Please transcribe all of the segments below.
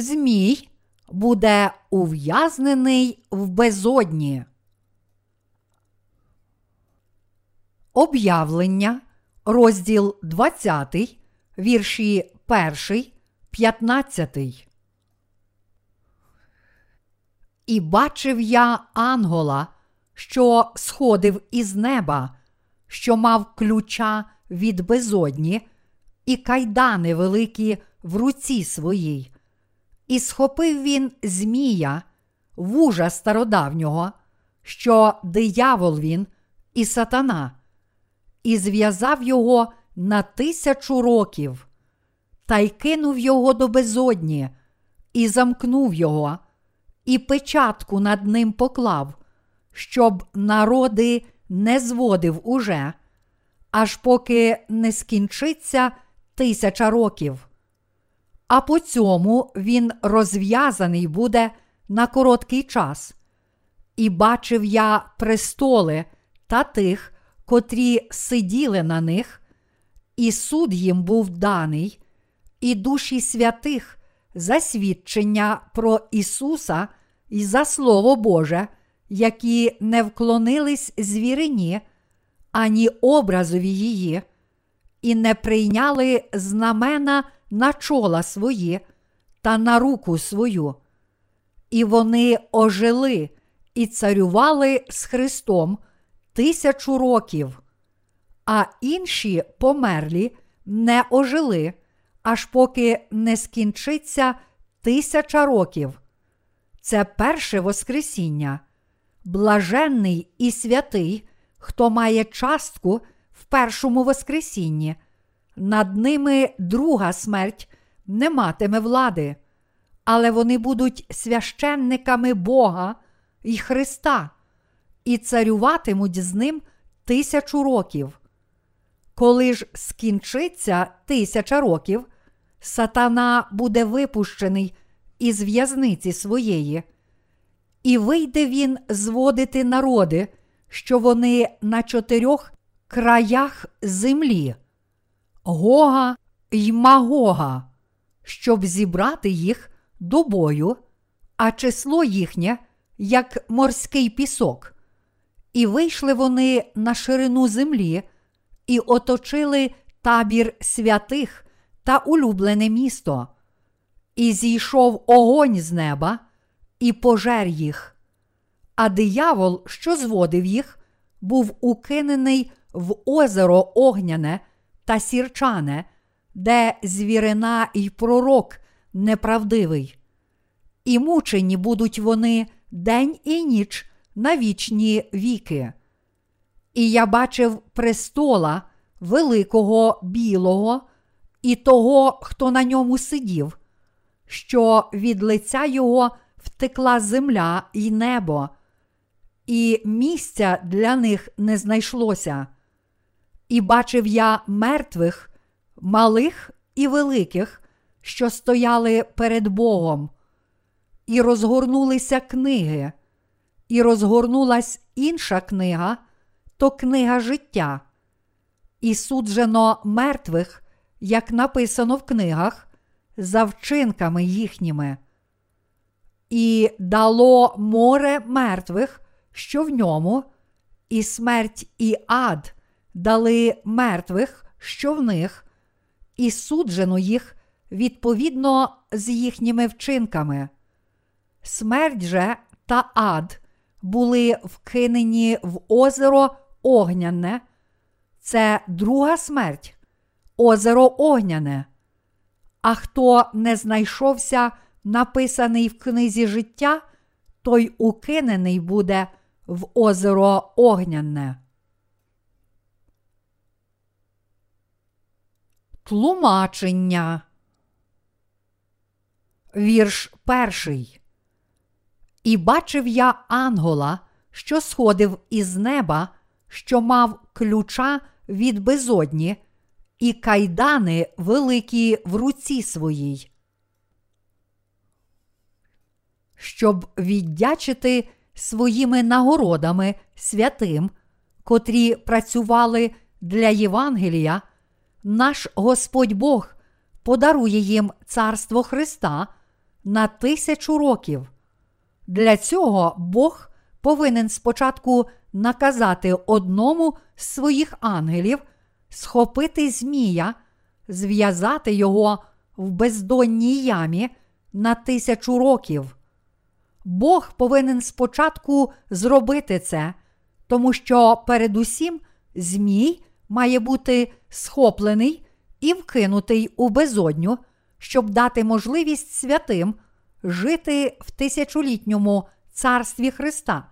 Змій буде ув'язнений в безодні. Об'явлення, розділ 20, вірші 1, 15. І бачив я ангола, що сходив із неба, що мав ключа від безодні, і кайдани великі в руці своїй. І схопив він Змія, вужа стародавнього, що диявол він і сатана, і зв'язав його на тисячу років, та й кинув його до безодні, і замкнув його, і печатку над ним поклав, щоб народи не зводив уже, аж поки не скінчиться тисяча років. А по цьому він розв'язаний буде на короткий час. І бачив я престоли та тих, котрі сиділи на них, і суд їм був даний, і душі святих за свідчення про Ісуса і за Слово Боже, які не вклонились звірині, ані образові її, і не прийняли знамена на чола свої та на руку свою. І вони ожили і царювали з Христом тисячу років, а інші померлі не ожили, аж поки не скінчиться тисяча років. Це перше Воскресіння, блаженний і святий, хто має частку в першому Воскресінні. Над ними друга смерть не матиме влади, але вони будуть священниками Бога і Христа і царюватимуть з ним тисячу років. Коли ж скінчиться тисяча років, сатана буде випущений із в'язниці своєї, і вийде він зводити народи, що вони на чотирьох краях землі, Гога й Магога, щоб зібрати їх до бою, а число їхнє, як морський пісок. І вийшли вони на ширину землі і оточили табір святих та улюблене місто, і зійшов огонь з неба і пожер їх. А диявол, що зводив їх, був укинений в озеро огняне та сірчане, де звірина й пророк неправдивий. І мучені будуть вони день і ніч на вічні віки. І я бачив престола великого білого і того, хто на ньому сидів, що від лиця його втекла земля і небо, і місця для них не знайшлося. І бачив я мертвих, малих і великих, що стояли перед Богом, і розгорнулися книги, і розгорнулась інша книга, то книга життя, і суджено мертвих, як написано в книгах, за вчинками їхніми. І дало море мертвих, що в ньому, і смерть, і ад дали мертвих, що в них, і суджено їх відповідно з їхніми вчинками. Смерть же та ад були вкинені в озеро Огняне, це друга смерть, озеро Огняне. А хто не знайшовся, написаний в книзі життя, той укинений буде в озеро Огняне. Тлумачення. Вірш перший. І бачив я ангола, що сходив із неба, що мав ключа від безодні, і кайдани великі в руці своїй. Щоб віддячити своїми нагородами святим, котрі працювали для Євангелія, наш Господь Бог подарує їм Царство Христа на тисячу років. Для цього Бог повинен спочатку наказати одному з своїх ангелів схопити Змія, зв'язати його в бездонній ямі на тисячу років. Бог повинен спочатку зробити це, тому що передусім Змій має бути схоплений і вкинутий у безодню, щоб дати можливість святим жити в тисячолітньому царстві Христа.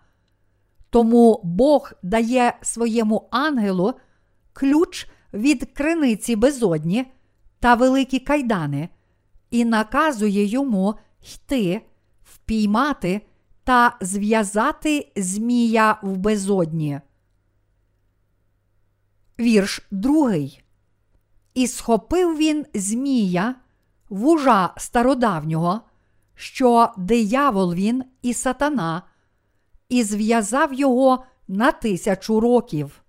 Тому Бог дає своєму ангелу ключ від криниці безодні та великі кайдани і наказує йому йти, впіймати та зв'язати Змія в безодні. Вірш другий. І схопив він Змія, вужа стародавнього, що диявол він і сатана, і зв'язав його на тисячу років.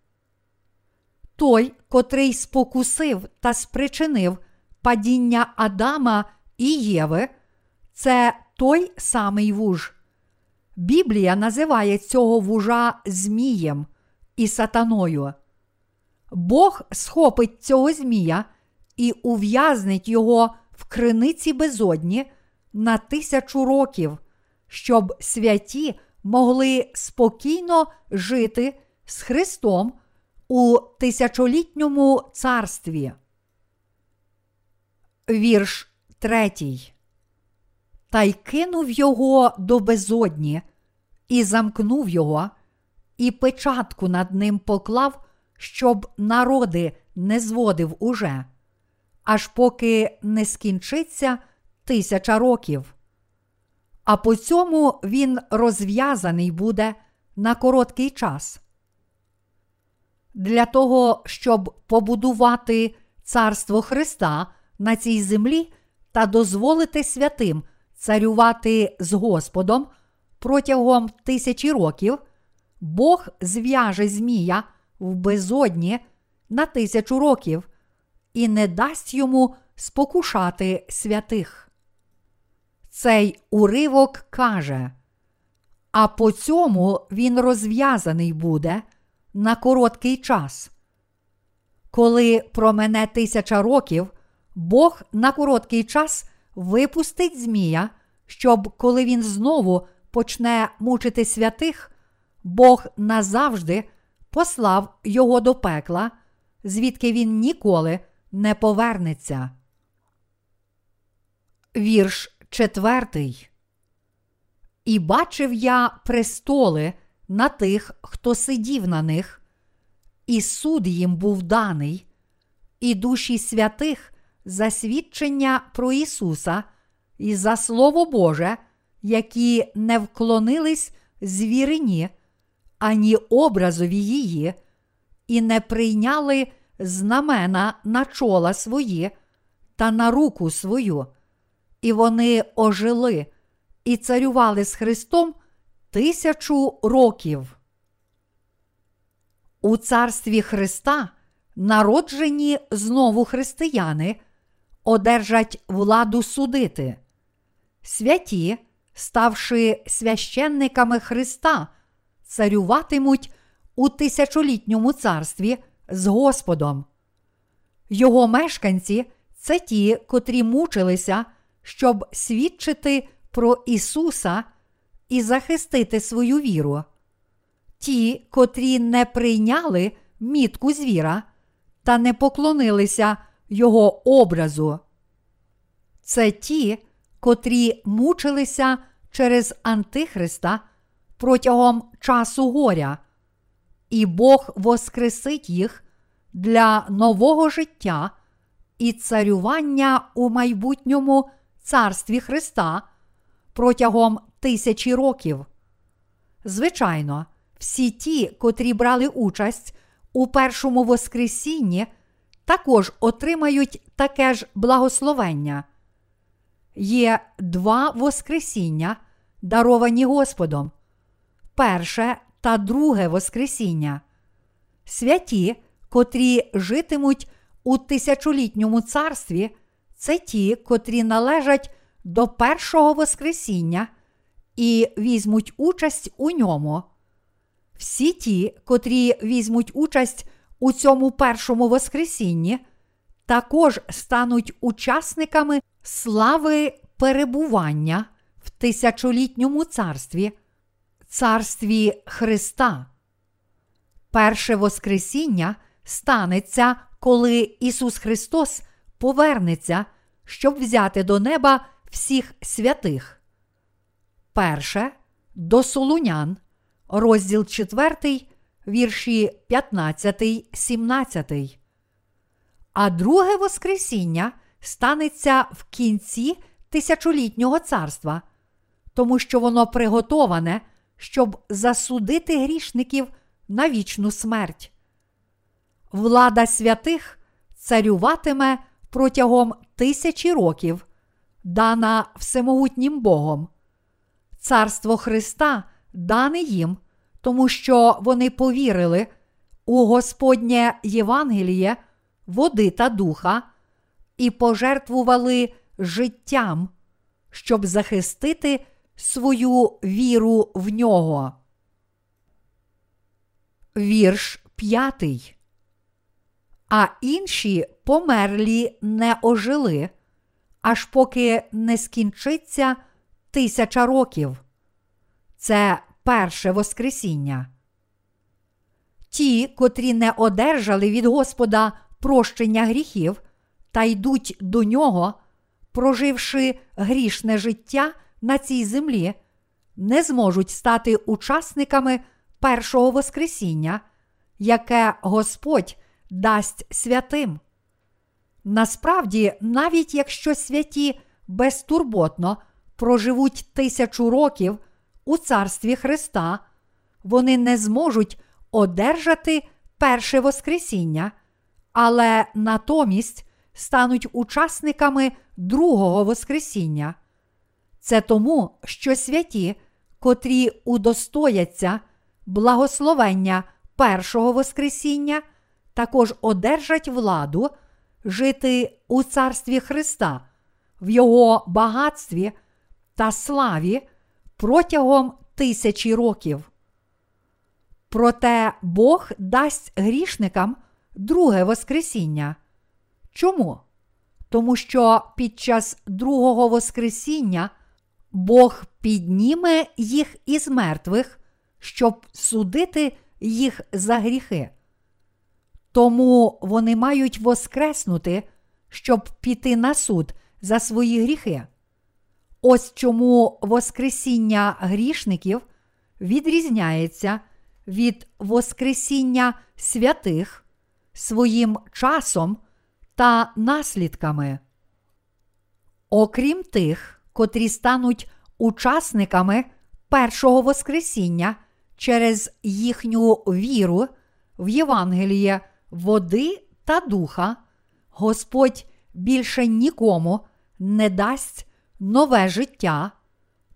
Той, котрий спокусив та спричинив падіння Адама і Єви, це той самий вуж. Біблія називає цього вужа Змієм і сатаною. Бог схопить цього Змія і ув'язнить його в криниці безодні на тисячу років, щоб святі могли спокійно жити з Христом у тисячолітньому царстві. Вірш третій. Та й кинув його до безодні, і замкнув його, і печатку над ним поклав, щоб народи не зводив уже, аж поки не скінчиться тисяча років. А по цьому він розв'язаний буде на короткий час. Для того, щоб побудувати царство Христа на цій землі та дозволити святим царювати з Господом протягом тисячі років, Бог зв'яже Змія в безодні на тисячу років і не дасть йому спокушати святих. Цей уривок каже, а по цьому він розв'язаний буде на короткий час. Коли промене тисяча років, Бог на короткий час випустить Змія, щоб коли він знову почне мучити святих, Бог назавжди послав його до пекла, звідки він ніколи не повернеться. Вірш четвертий. І бачив я престоли на тих, хто сидів на них, і суд їм був даний, і душі святих за свідчення про Ісуса і за Слово Боже, які не вклонились звірині, ані образові її, і не прийняли знамена на чола свої та на руку свою, і вони ожили і царювали з Христом тисячу років. У царстві Христа народжені знову християни одержать владу судити. Святі, ставши священниками Христа, царюватимуть у тисячолітньому царстві з Господом. Його мешканці це ті, котрі мучилися, щоб свідчити про Ісуса і захистити свою віру. Ті, котрі не прийняли мітку звіра та не поклонилися Його образу. Це ті, котрі мучилися через Антихриста протягом часу горя, і Бог воскресить їх для нового життя і царювання у майбутньому царстві Христа протягом тисячі років. Звичайно, всі ті, котрі брали участь у першому Воскресінні, також отримають таке ж благословення. Є два Воскресіння, даровані Господом, перше та друге Воскресіння. Святі, котрі житимуть у тисячолітньому царстві, це ті, котрі належать до першого Воскресіння і візьмуть участь у ньому. Всі ті, котрі візьмуть участь у цьому першому Воскресінні, також стануть учасниками слави перебування в тисячолітньому царстві, царстві Христа. Перше Воскресіння станеться, коли Ісус Христос повернеться, щоб взяти до неба всіх святих. Перше до Солунян, розділ 4, вірші 15, 17. А друге Воскресіння станеться в кінці тисячолітнього царства, тому що воно приготоване, щоб засудити грішників на вічну смерть. Влада святих царюватиме протягом тисячі років, дана всемогутнім Богом. Царство Христа дане їм, тому що вони повірили у Господнє Євангеліє, води та духа і пожертвували життям, щоб захистити свою віру в нього. Вірш п'ятий. А інші померлі не ожили, аж поки не скінчиться тисяча років. Це перше Воскресіння. Ті, котрі не одержали від Господа прощення гріхів та йдуть до нього, проживши грішне життя на цій землі, не зможуть стати учасниками першого Воскресіння, яке Господь дасть святим. Насправді, навіть якщо святі безтурботно проживуть тисячу років у царстві Христа, вони не зможуть одержати перше Воскресіння, але натомість стануть учасниками другого Воскресіння. Це тому, що святі, котрі удостояться благословення першого Воскресіння, також одержать владу жити у царстві Христа, в Його багатстві та славі протягом тисячі років. Проте Бог дасть грішникам друге Воскресіння. Чому? Тому що під час другого Воскресіння Бог підніме їх із мертвих, щоб судити їх за гріхи. Тому вони мають воскреснути, щоб піти на суд за свої гріхи. Ось чому Воскресіння грішників відрізняється від Воскресіння святих своїм часом та наслідками. Окрім тих, котрі стануть учасниками першого Воскресіння через їхню віру в Євангеліє води та духа, Господь більше нікому не дасть нове життя,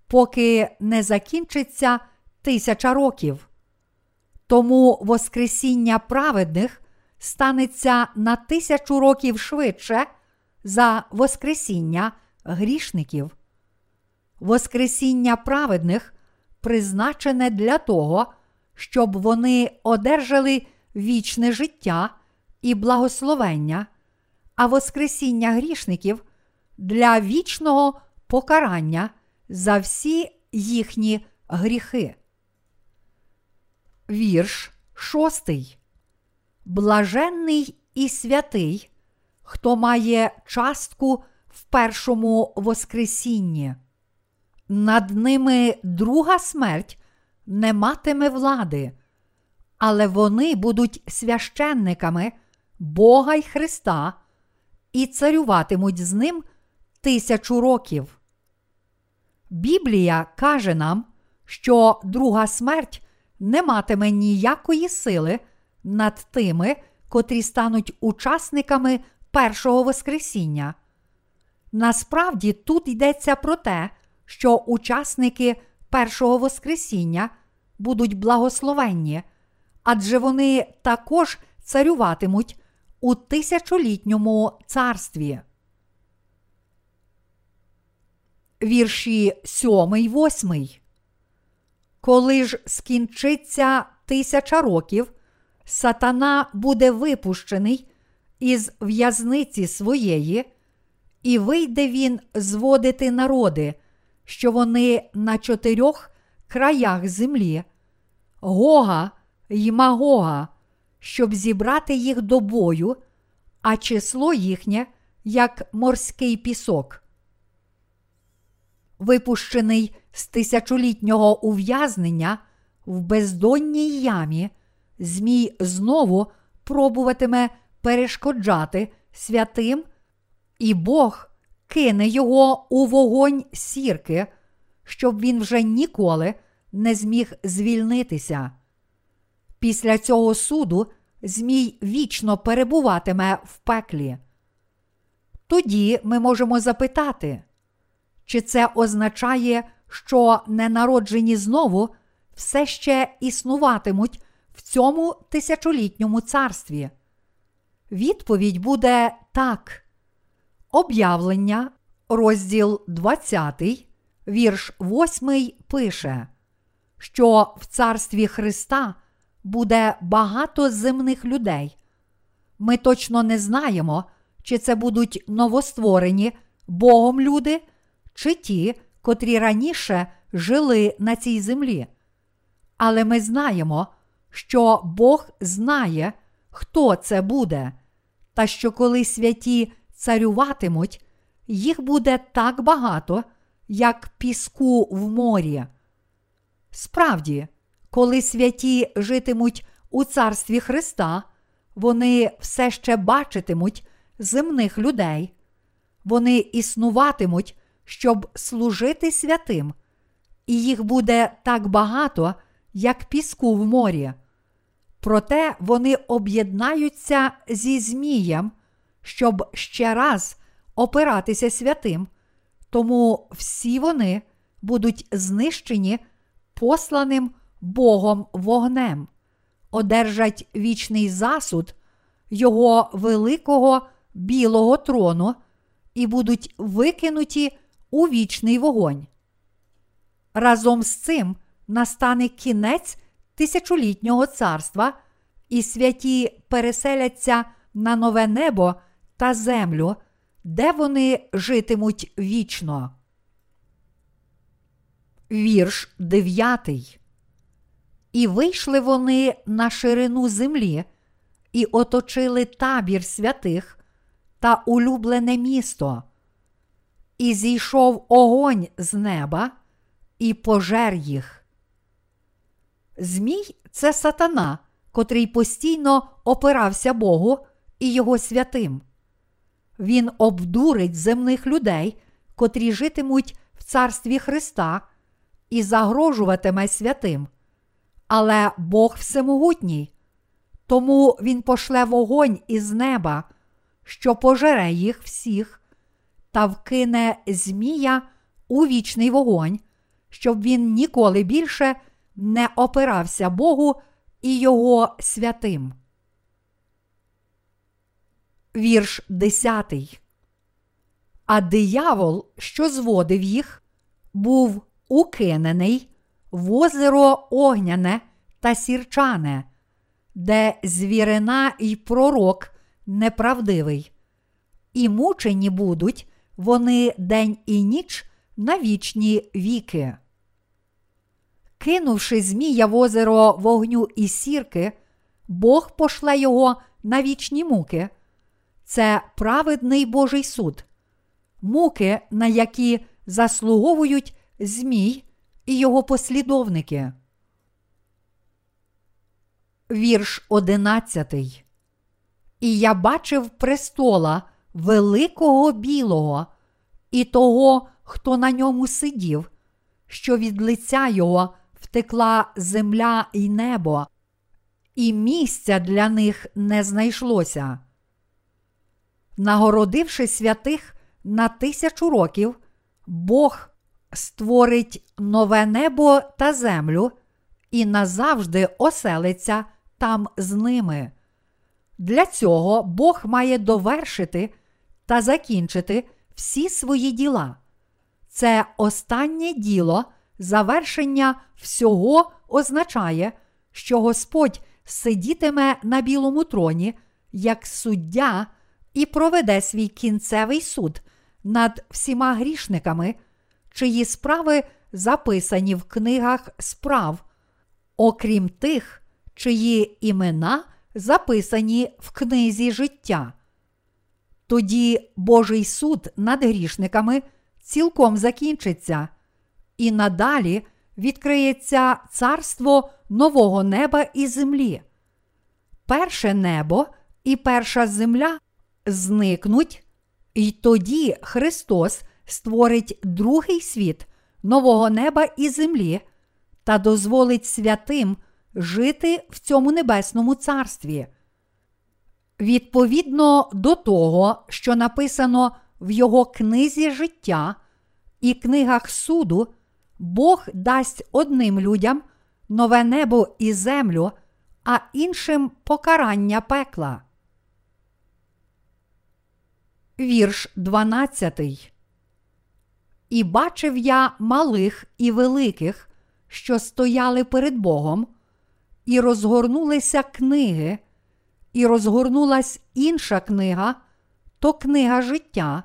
поки не закінчиться тисяча років. Тому Воскресіння праведних станеться на тисячу років швидше за Воскресіння грішників. Воскресіння праведних призначене для того, щоб вони одержали вічне життя і благословення, а Воскресіння грішників для вічного покарання за всі їхні гріхи. Вірш шостий. Блаженний і святий, хто має частку в першому Воскресінні. Над ними друга смерть не матиме влади, але вони будуть священниками Бога й Христа і царюватимуть з ним тисячу років. Біблія каже нам, що друга смерть не матиме ніякої сили над тими, котрі стануть учасниками першого Воскресіння. Насправді тут йдеться про те, що учасники першого Воскресіння будуть благословенні, адже вони також царюватимуть у тисячолітньому царстві. вірші 7, 8. Коли ж скінчиться тисяча років, сатана буде випущений із в'язниці своєї, і вийде він зводити народи, що вони на чотирьох краях землі, Гога й Магога, щоб зібрати їх до бою, а число їхнє як морський пісок. Випущений з тисячолітнього ув'язнення в бездонній ямі, Змій знову пробуватиме перешкоджати святим, і Бог кине його у вогонь сірки, щоб він вже ніколи не зміг звільнитися. Після цього суду Змій вічно перебуватиме в пеклі. Тоді ми можемо запитати, чи це означає, що ненароджені знову все ще існуватимуть в цьому тисячолітньому царстві? Відповідь буде так. Об'явлення, розділ 20, вірш 8 пише, що в царстві Христа буде багато земних людей. Ми точно не знаємо, чи це будуть новостворені Богом люди, чи ті, котрі раніше жили на цій землі. Але ми знаємо, що Бог знає, хто це буде, та що коли святі царюватимуть, їх буде так багато, як піску в морі. Справді, коли святі житимуть у царстві Христа, вони все ще бачитимуть земних людей, вони існуватимуть, щоб служити святим, і їх буде так багато, як піску в морі. Проте вони об'єднаються зі Змієм, щоб ще раз опиратися святим, тому всі вони будуть знищені посланим Богом вогнем, одержать вічний засуд Його великого білого трону і будуть викинуті у вічний вогонь. Разом з цим настане кінець тисячолітнього царства, і святі переселяться на нове небо та землю, де вони житимуть вічно. Вірш 9. І вийшли вони на ширину землі, і оточили табір святих та улюблене місто, і зійшов огонь з неба і пожер їх. Змій це сатана, котрий постійно опирався Богу і його святим. Він обдурить земних людей, котрі житимуть в царстві Христа, і загрожуватиме святим. Але Бог всемогутній, тому Він пошле вогонь із неба, що пожере їх всіх, та вкине Змія у вічний вогонь, щоб він ніколи більше не опирався Богу і Його святим. Вірш 10. А диявол, що зводив їх, був укинений в озеро огняне та сірчане, де звірина й пророк неправдивий, і мучені будуть вони день і ніч на вічні віки. Кинувши Змія в озеро вогню і сірки, Бог пошле його на вічні муки. Це праведний Божий суд, муки, на які заслуговують Змій і його послідовники. Вірш одинадцятий. І я бачив престола великого білого і того, хто на ньому сидів, що від лиця його втекла земля і небо, і місця для них не знайшлося. Нагородивши святих на тисячу років, Бог створить нове небо та землю і назавжди оселиться там з ними. Для цього Бог має довершити та закінчити всі свої діла. це останнє діло, завершення всього означає, що Господь сидітиме на білому троні як суддя і проведе свій кінцевий суд над всіма грішниками, чиї справи записані в книгах справ, окрім тих, чиї імена записані в книзі життя. Тоді Божий суд над грішниками цілком закінчиться, і надалі відкриється царство нового неба і землі. Перше небо і перша земля зникнуть, і тоді Христос створить другий світ нового неба і землі та дозволить святим жити в цьому небесному царстві. Відповідно до того, що написано в його книзі життя і книгах суду, Бог дасть одним людям нове небо і землю, а іншим покарання пекла. Вірш 12. І бачив я малих і великих, що стояли перед Богом, і розгорнулися книги, і розгорнулась інша книга, то книга життя,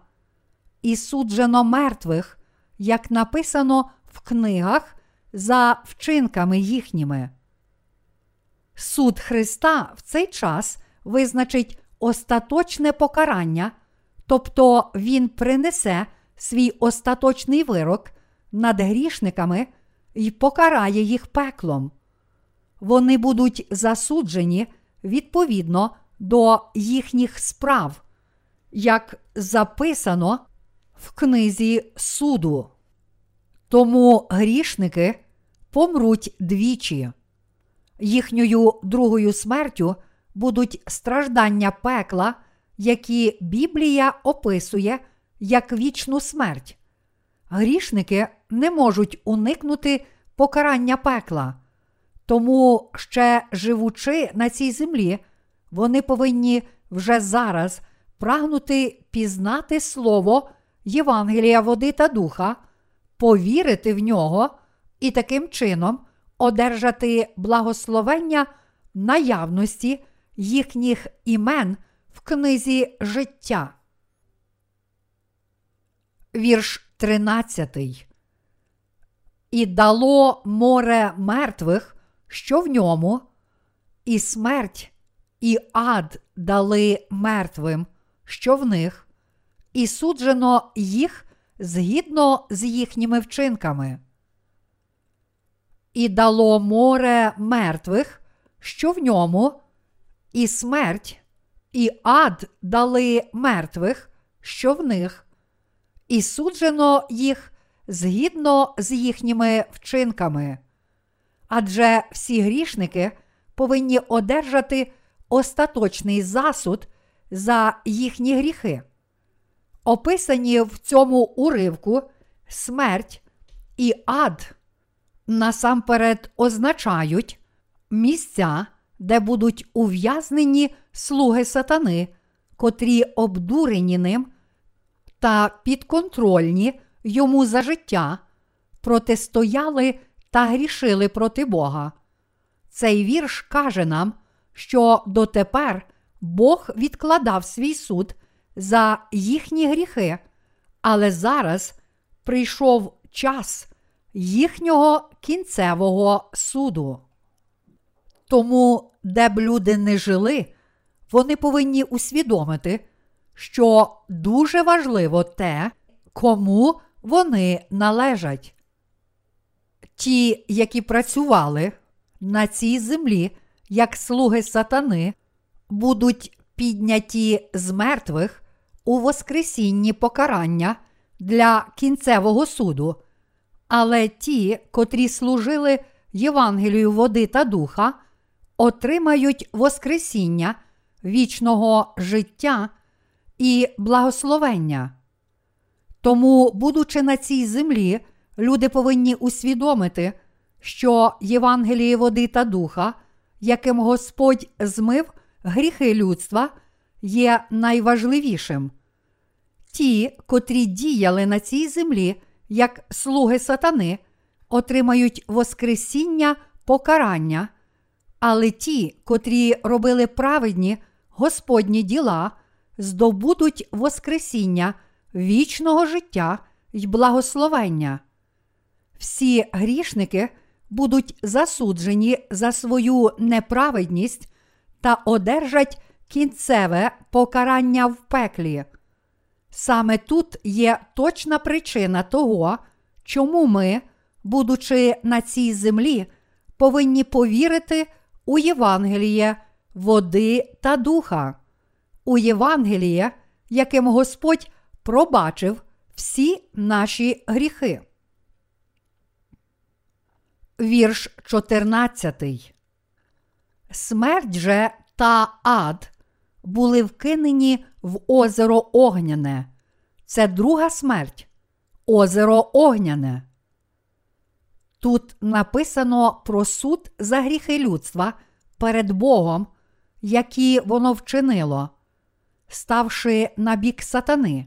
і суджено мертвих, як написано в книгах за вчинками їхніми. Суд Христа в цей час визначить остаточне покарання, тобто Він принесе свій остаточний вирок над грішниками і покарає їх пеклом. Вони будуть засуджені відповідно до їхніх справ, як записано в книзі суду. Тому грішники помруть двічі. Їхньою другою смертю будуть страждання пекла, які Біблія описує як вічну смерть. Грішники не можуть уникнути покарання пекла, тому ще живучи на цій землі, вони повинні вже зараз прагнути пізнати Слово Євангелія води та духа, повірити в нього і таким чином одержати благословення наявності їхніх імен в книзі життя. Вірш 13. І дало море мертвих, що в ньому, і смерть, і ад дали мертвим, що в них, і суджено їх згідно з їхніми вчинками. І дало море мертвих, що в ньому, і смерть, і ад дали мертвих, що в них, і суджено їх згідно з їхніми вчинками. Адже всі грішники повинні одержати остаточний засуд за їхні гріхи. Описані в цьому уривку смерть і ад насамперед означають місця, де будуть ув'язнені слуги сатани, котрі обдурені ним та підконтрольні йому за життя, протистояли та грішили проти Бога. Цей вірш каже нам, що дотепер Бог відкладав свій суд за їхні гріхи, але зараз прийшов час їхнього кінцевого суду. Тому, де б люди не жили, вони повинні усвідомити, що дуже важливо те, кому вони належать. Ті, які працювали на цій землі, як слуги сатани, будуть підняті з мертвих у Воскресінні покарання для кінцевого суду. Але ті, котрі служили Євангелію води та духа, отримають Воскресіння вічного життя і благословення. Тому, будучи на цій землі, люди повинні усвідомити, що Євангеліє води та духа, яким Господь змив гріхи людства, є найважливішим. Ті, котрі діяли на цій землі як слуги сатани, отримають Воскресіння покарання, але ті, котрі робили праведні Господні діла, здобудуть Воскресіння вічного життя й благословення. Всі грішники будуть засуджені за свою неправедність та одержать кінцеве покарання в пеклі. Саме тут є точна причина того, чому ми, будучи на цій землі, повинні повірити у Євангеліє води та духа, у Євангеліє, яким Господь пробачив всі наші гріхи. Вірш 14. Смерть же та ад були вкинені в озеро Огняне. Це друга смерть. Озеро Огняне. Тут написано про суд за гріхи людства перед Богом, які воно вчинило, ставши на бік сатани,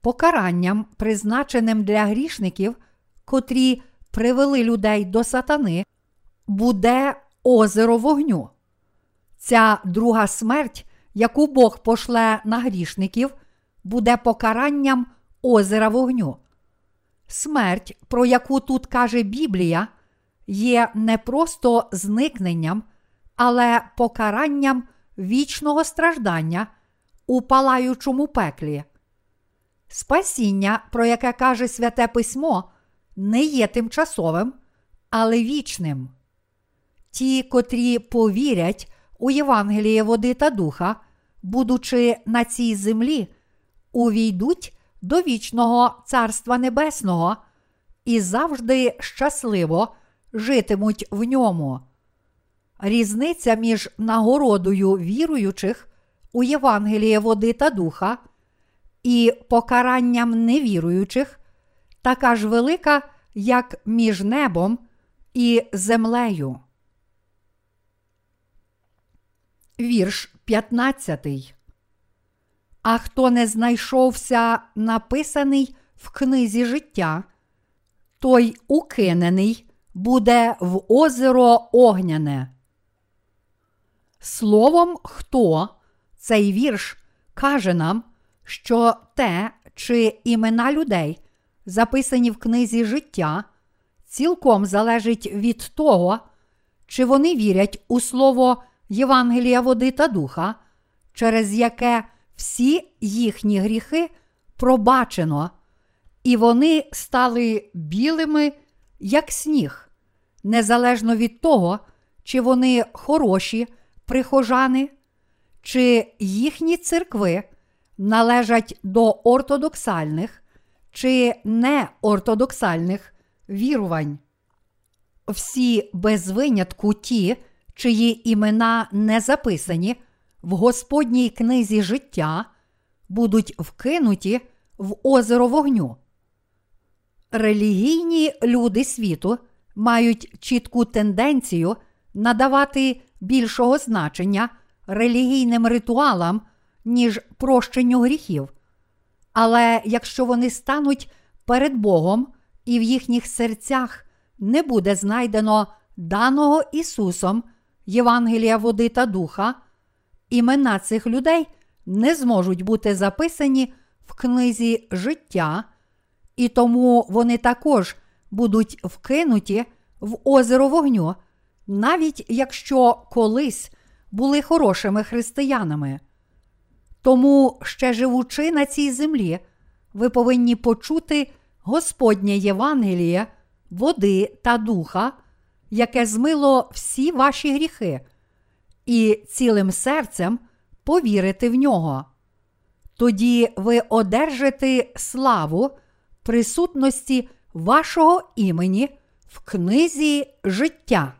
покаранням, призначеним для грішників, котрі привели людей до сатани, буде озеро вогню. Ця друга смерть, яку Бог пошле на грішників, буде покаранням озера вогню. Смерть, про яку тут каже Біблія, є не просто зникненням, але покаранням вічного страждання у палаючому пеклі. Спасіння, про яке каже Святе Письмо, не є тимчасовим, але вічним. Ті, котрі повірять у Євангеліє води та духа, будучи на цій землі, увійдуть до вічного Царства Небесного і завжди щасливо житимуть в ньому. Різниця між нагородою віруючих у Євангеліє води та духа і покаранням невіруючих така ж велика, як між небом і землею. Вірш 15. А хто не знайшовся написаний в книзі життя, той укинений буде в озеро огняне. Словом, хто цей вірш каже нам, що те чи імена людей, записані в книзі життя, цілком залежить від того, чи вони вірять у слово Євангелія води та духа, через яке всі їхні гріхи пробачено, і вони стали білими, як сніг, незалежно від того, чи вони хороші прихожани, чи їхні церкви належать до ортодоксальних чи неортодоксальних вірувань. Всі без винятку ті, чиї імена не записані в Господній книзі життя, будуть вкинуті в озеро вогню. Релігійні люди світу мають чітку тенденцію надавати більшого значення релігійним ритуалам, ніж прощенню гріхів. Але якщо вони стануть перед Богом і в їхніх серцях не буде знайдено даного Ісусом Євангелія води та духа, імена цих людей не зможуть бути записані в книзі життя, і тому вони також будуть вкинуті в озеро вогню, навіть якщо колись були хорошими християнами. Тому, ще живучи на цій землі, ви повинні почути Господнє Євангеліє, води та духа, яке змило всі ваші гріхи, і цілим серцем повірити в нього. Тоді ви одержите славу присутності вашого імені в книзі життя.